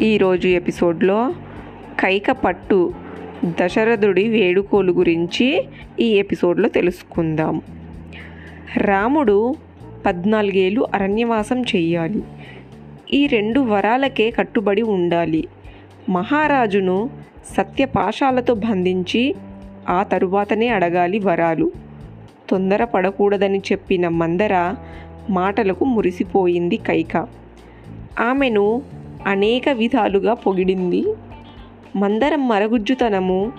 ఈరోజు ఎపిసోడ్లో కైక పట్టు దశరథుడి వేడుకోలు గురించి ఈ ఎపిసోడ్లో తెలుసుకుందాం. రాముడు పద్నాలుగేళ్ళు అరణ్యవాసం చేయాలి ఈ రెండు వరాలకే కట్టుబడి ఉండాలి. మహారాజును సత్యపాశాలతో బంధించి ఆ తరువాతనే అడగాలి వరాలు. తొందరపడకూడదని చెప్పిన మందర మాటలకు మురిసిపోయింది కైక. ఆమెను అనేక విధాలుగా పొగిడింది. మందరం మరగుజ్జుతనము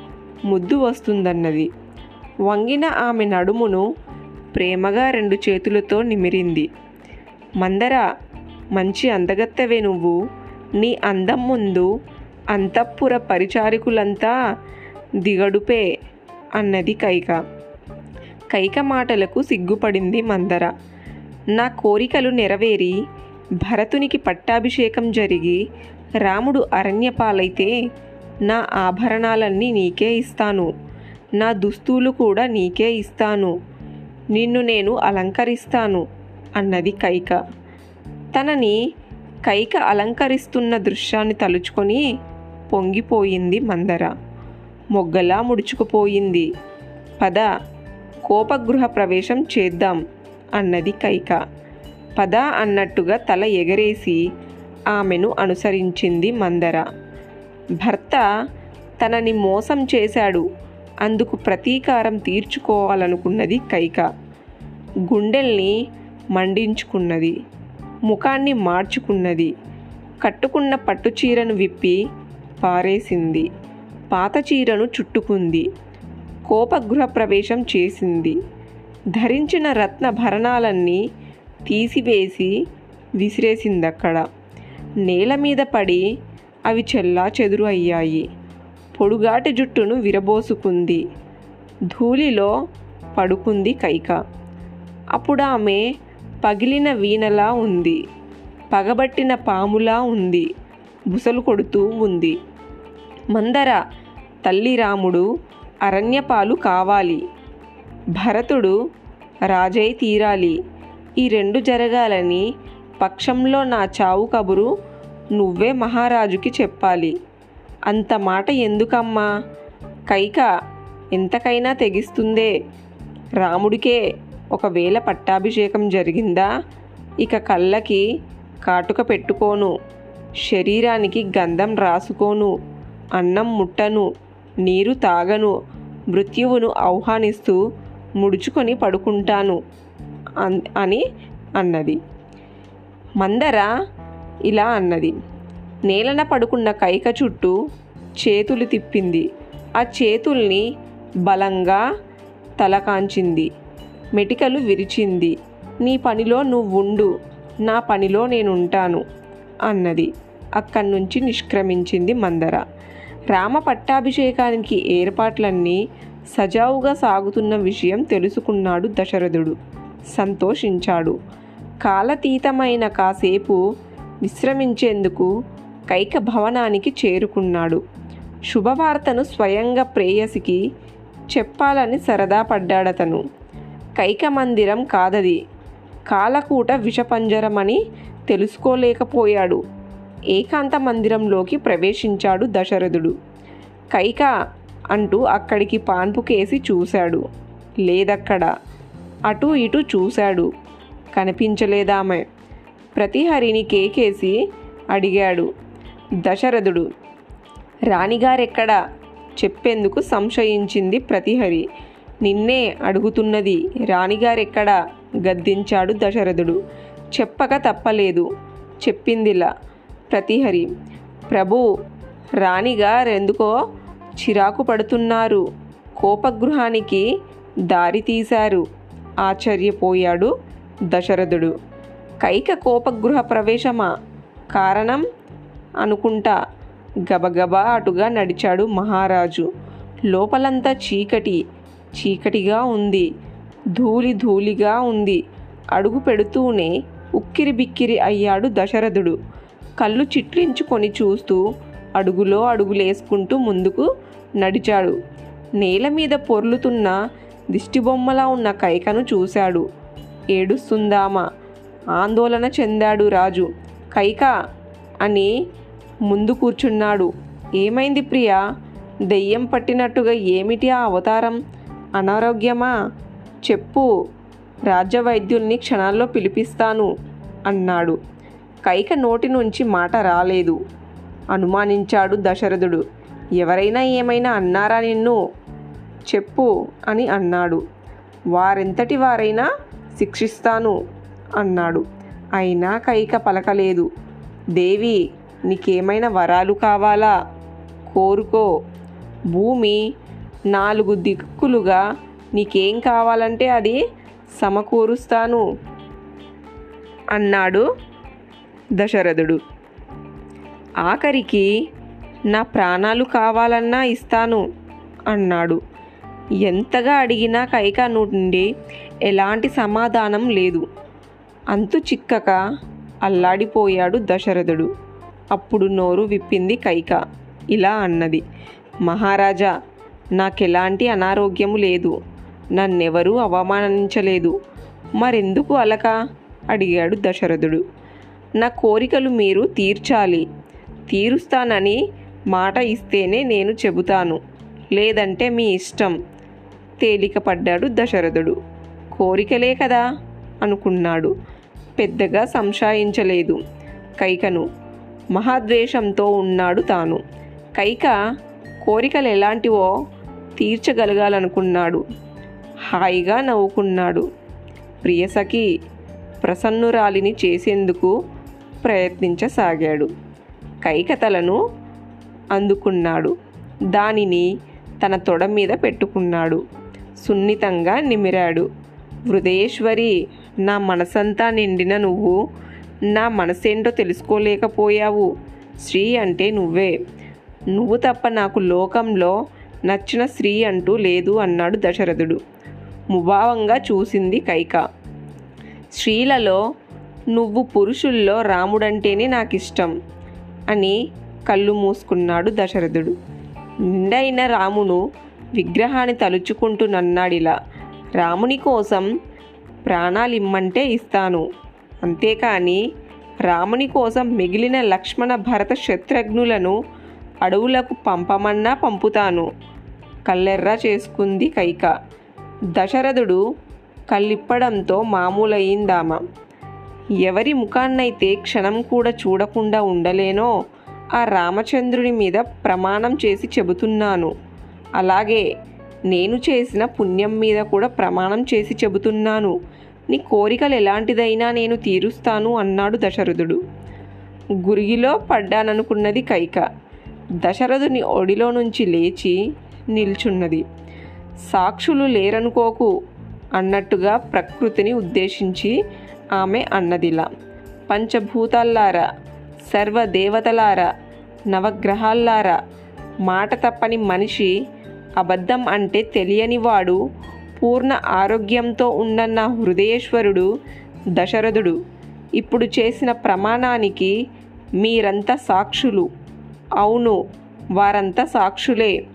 ముద్దు వస్తుందన్నది. వంగిన ఆమె నడుమును ప్రేమగా రెండు చేతులతో నిమిరింది. మందర మంచి అందగత్తవే నువ్వు. నీ అందం ముందు అంతఃపుర పరిచారికులంతా దిగడుపే అన్నది కైక. కైక మాటలకు సిగ్గుపడింది మందర. నా కోరికలు నెరవేరి భరతునికి పట్టాభిషేకం జరిగి రాముడు అరణ్యపాలైతే నా ఆభరణాలన్నీ నీకే ఇస్తాను. నా దుస్తులు కూడా నీకే ఇస్తాను. నిన్ను నేను అలంకరిస్తాను అన్నది కైక. తనని కైక అలంకరిస్తున్న దృశ్యాన్ని తలుచుకొని పొంగిపోయింది మందర. మొగ్గలా ముడుచుకుపోయింది. పద కోపగృహ ప్రవేశం చేద్దాం అన్నది కైక. పద అన్నట్టుగా తల ఎగరేసి ఆమెను అనుసరించింది మందర. భర్త తనని మోసం చేశాడు. అందుకు ప్రతీకారం తీర్చుకోవాలనుకున్నది కైక. గుండెల్ని మండించుకున్నది. ముఖాన్ని మార్చుకున్నది. కట్టుకున్న పట్టు చీరను విప్పి పారేసింది. పాత చీరను చుట్టుకుంది. కోపగృహ ప్రవేశం చేసింది. ధరించిన రత్న భరణాలన్నీ తీసివేసి విసిరేసిందక్కడ. నేల మీద పడి అవి చెల్లా చెదురు అయ్యాయి. పొడుగాటి జుట్టును విరబోసుకుంది. ధూళిలో పడుకుంది కైక. అప్పుడు ఆమె పగిలిన వీణలా ఉంది. పగబట్టిన పాములా ఉంది. బుసలు కొడుతూ ఉంది. మందర తల్లి రాముడు అరణ్యపాలు కావాలి. భరతుడు రాజై తీరాలి. ఈ రెండు జరగాలని పక్షంలో నా చావు కబురు నువ్వే మహారాజుకి చెప్పాలి. అంత మాట ఎందుకమ్మా? కైక ఎంతకైనా తెగిస్తుందే. రాముడికే ఒకవేళ పట్టాభిషేకం జరిగిందా? ఇక కళ్ళకి కాటుక పెట్టుకోను. శరీరానికి గంధం రాసుకోను. అన్నం ముట్టను. నీరు తాగను. మృత్యువును ఆహ్వానిస్తూ ముడుచుకొని పడుకుంటాను. అన్- అని అన్నది. మందర ఇలా అన్నది. నేలన పడుకున్న కైక చుట్టూ చేతులు తిప్పింది. ఆ చేతుల్ని బలంగా తలకాంచింది. మెటికలు విరిచింది. నీ పనిలో నువ్వుండు. నా పనిలో నేనుంటాను అన్నది. అక్కడి నుంచి నిష్క్రమించింది మందర. రామ పట్టాభిషేకానికి ఏర్పాట్లన్నీ సజావుగా సాగుతున్న విషయం తెలుసుకున్నాడు దశరథుడు. సంతోషించాడు. కాలతీతమైన కాసేపు విశ్రమించేందుకు కైక భవనానికి చేరుకున్నాడు. శుభవార్తను స్వయంగా ప్రేయసికి చెప్పాలని సరదా పడ్డాడతను. కైక మందిరం కాదది. కాలకూట విషపంజరమని తెలుసుకోలేకపోయాడు. ఏకాంత మందిరంలోకి ప్రవేశించాడు దశరథుడు. కైక అంటూ అక్కడికి పాన్పు కేసి చూశాడు. లేదక్కడ అటు ఇటు చూశాడు. కనిపించలేదామె. ప్రతిహరిని కేకేసి అడిగాడు. దశరథుడు రాణిగారెక్కడా? చెప్పేందుకు సంశయించింది ప్రతిహరి. నిన్నే అడుగుతున్నది రాణిగారెక్కడా? గద్దించాడు దశరథుడు. చెప్పక తప్పలేదు. చెప్పిందిలా ప్రతిహరి. ప్రభు రాణిగారెందుకో చిరాకు పడుతున్నారు కోపగృహానికి దారి తీశారు. ఆశ్చర్యపోయాడు దశరథుడు. కైక కోపగృహ ప్రవేశమా? కారణం? అనుకుంటా. గబగబా అటుగా నడిచాడు మహారాజు. లోపలంతా చీకటి. చీకటిగా ఉంది. ధూళి ధూళిగా ఉంది. అడుగు పెడుతూనే ఉక్కిరి బిక్కిరి అయ్యాడు దశరథుడు. కళ్ళు చిట్లించుకొని చూస్తూ అడుగులో అడుగులేసుకుంటూ ముందుకు నడిచాడు. నేల మీద పొర్లుతున్న దిష్టిబొమ్మలా ఉన్న కైకను చూశాడు. ఏడుస్తుందామా? ఆందోళన చెందాడు రాజు. కైక అని ముందు కూర్చున్నాడు. ఏమైంది ప్రియా? దెయ్యం పట్టినట్టుగా ఏమిటి ఆ అవతారం? అనారోగ్యమా? చెప్పు. రాజ్యవైద్యుల్ని క్షణాల్లో పిలిపిస్తాను అన్నాడు. కైక నోటి నుంచి మాట రాలేదు. అనుమానించాడు దశరథుడు. ఎవరైనా ఏమైనా అన్నారా నిన్ను? చెప్పు అని అన్నాడు. వారెంతటి వారైనా శిక్షిస్తాను అన్నాడు. అయినా కైక పలకలేదు. దేవి నీకేమైనా వరాలు కావాలా? కోరుకో. భూమి నాలుగు దిక్కులుగా నీకేం కావాలంటే అది సమకూరుస్తాను అన్నాడు దశరథుడు. ఆఖరికి నా ప్రాణాలు కావాలన్నా ఇస్తాను అన్నాడు. ఎంతగా అడిగినా కైక నుండి ఎలాంటి సమాధానం లేదు. అంతు చిక్కక అల్లాడిపోయాడు దశరథుడు. అప్పుడు నోరు విప్పింది కైక. ఇలా అన్నది మహారాజా నాకెలాంటి అనారోగ్యము లేదు. నన్నెవరూ అవమానించలేదు. మరెందుకు అలక అడిగాడు దశరథుడు. నా కోరికలు మీరు తీర్చాలి. తీరుస్తానని మాట ఇస్తేనే నేను చెబుతాను. లేదంటే మీ ఇష్టం. తేలికపడ్డాడు దశరథుడు. కోరికలే కదా అనుకున్నాడు. పెద్దగా సంశయించలేదు. కైకను మహాద్వేషంతో ఉన్నాడు తాను. కైక కోరికలు ఎలాంటివో తీర్చగలగాలనుకున్నాడు. హాయిగా నవ్వుకున్నాడు. ప్రియసఖి ప్రసన్నురాలిని చేసేందుకు ప్రయత్నించసాగాడు. కైక తలను అందుకున్నాడు. దానిని తన తొడ మీద పెట్టుకున్నాడు. సున్నితంగా నిమిరాడు. హృదయేశ్వరి నా మనసంతా నిండిన నువ్వు నా మనసేంటో తెలుసుకోలేకపోయావు. శ్రీ అంటే నువ్వే. నువ్వు తప్ప నాకు లోకంలో నచ్చిన స్త్రీ అంటూ లేదు అన్నాడు దశరథుడు. ముభావంగా చూసింది కైక. స్త్రీలలో నువ్వు పురుషుల్లో రాముడంటేనే నాకు ఇష్టం అని కళ్ళు మూసుకున్నాడు దశరథుడు. నిండైన రామును విగ్రహాన్ని తలుచుకుంటూ నన్నాడిలా రాముని కోసం ప్రాణాలిమ్మంటే ఇస్తాను. అంతేకాని రాముని కోసం మిగిలిన లక్ష్మణ భరత శత్రుఘ్నులను అడవులకు పంపమన్నా పంపుతాను. కల్లెర్రా చేసుకుంది కైక. దశరథుడు కళ్ళిప్పడంతో మామూలయ్యిందామ. ఎవరి ముఖాన్నైతే క్షణం కూడా చూడకుండా ఉండలేనో ఆ రామచంద్రుని మీద ప్రమాణం చేసి చెబుతున్నాను. అలాగే నేను చేసిన పుణ్యం మీద కూడా ప్రమాణం చేసి చెబుతున్నాను. నీ కోరికలు ఎలాంటిదైనా నేను తీరుస్తాను అన్నాడు దశరథుడు. గురిగిలో పడ్డాననుకున్నది కైక. దశరథుని ఒడిలో నుంచి లేచి నిల్చున్నది. సాక్షులు లేరనుకోకు అన్నట్టుగా ప్రకృతిని ఉద్దేశించి ఆమె అన్నదిలా. పంచభూతాల్లారా సర్వదేవతలారా నవగ్రహాల్లారా మాట తప్పని మనిషి అబద్ధం అంటే తెలియనివాడు పూర్ణ ఆరోగ్యంతో ఉన్న హృదయేశ్వరుడు దశరథుడు. ఇప్పుడు చేసిన ప్రమాణానికి మీరంతా సాక్షులు. అవును వారంతా సాక్షులే.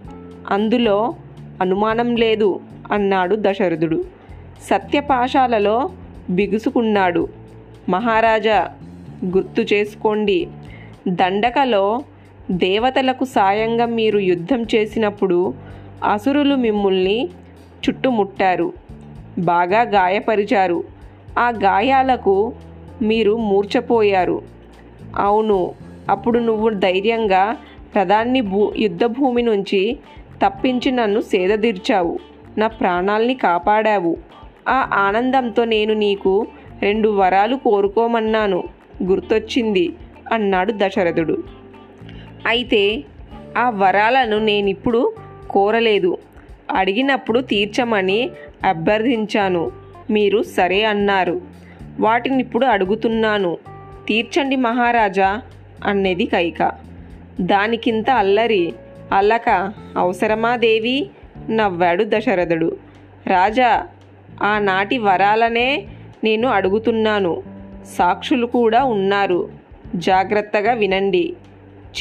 అందులో అనుమానం లేదు అన్నాడు దశరథుడు. సత్యపాశాలలో బిగుసుకున్నాడు. మహారాజా గుర్తు చేసుకోండి. దండకలో దేవతలకు సాయంగా మీరు యుద్ధం చేసినప్పుడు అసురులు మిమ్మల్ని చుట్టుముట్టారు బాగా గాయపరిచారు. ఆ గాయాలకు మీరు మూర్చపోయారు అవును అప్పుడు నువ్వు ధైర్యంగా రథాన్ని భూ యుద్ధభూమి నుంచి తప్పించి నన్ను సేదదీర్చావు. నా ప్రాణాల్ని కాపాడావు. ఆ ఆనందంతో నేను నీకు రెండు వరాలు కోరుకోమన్నాను. గుర్తొచ్చింది అన్నాడు దశరథుడు. అయితే ఆ వరాలను నేనిప్పుడు కోరలేదు. అడిగినప్పుడు తీర్చమని అభ్యర్థించాను. మీరు సరే అన్నారు. వాటిని ఇప్పుడు అడుగుతున్నాను. తీర్చండి మహారాజా అన్నది కైక. దానికింత అల్లరి అల్లక అవసరమా దేవి? నవ్వాడు దశరథుడు. రాజా ఆనాటి వరాలనే నేను అడుగుతున్నాను. సాక్షులు కూడా ఉన్నారు. జాగ్రత్తగా వినండి.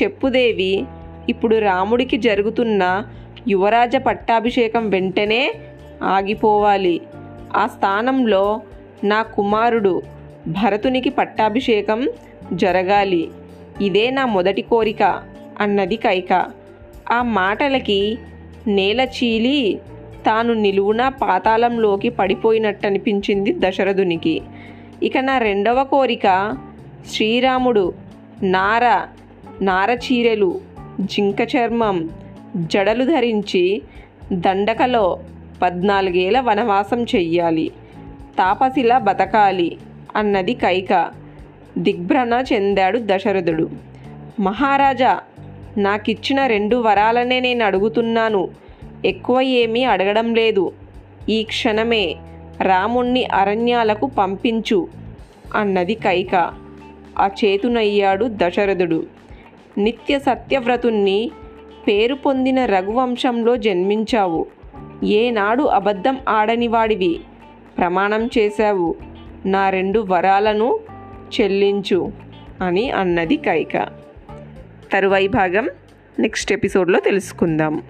చెప్పుదేవి ఇప్పుడు రాముడికి జరుగుతున్న యువరాజ పట్టాభిషేకం వెంటనే ఆగిపోవాలి. ఆ స్థానంలో నా కుమారుడు భరతునికి పట్టాభిషేకం జరగాలి. ఇదే నా మొదటి కోరిక అన్నది కైక. ఆ మాటలకి నేల చీలి తాను నిలువున పాతాళంలోకి పడిపోయినట్టనిపించింది దశరథునికి. ఇక నా రెండవ కోరిక శ్రీరాముడు నార నార చీరెలు జింక చర్మం జడలు ధరించి దండకలో పద్నాలుగేళ్ళ వనవాసం చెయ్యాలి. తాపసిలా బతకాలి అన్నది కైక. దిగ్భ్రణ చెందాడు దశరథుడు. మహారాజా నాకిచ్చిన రెండు వరాలనే నేను అడుగుతున్నాను. ఎక్కువ ఏమీ అడగడం లేదు. ఈ క్షణమే రాముణ్ణి అరణ్యాలకు పంపించు అన్నది కైక. ఆ చేతునయ్యాడు దశరథుడు. నిత్య సత్యవ్రతుణ్ణి పేరు పొందిన రఘువంశంలో జన్మించావు. ఏనాడు అబద్ధం ఆడనివాడివి. ప్రమాణం చేశావు. నా రెండు వరాలను చెల్లించు అని అన్నది కైక. తరువాయి భాగం నెక్స్ట్ ఎపిసోడ్లో తెలుసుకుందాం.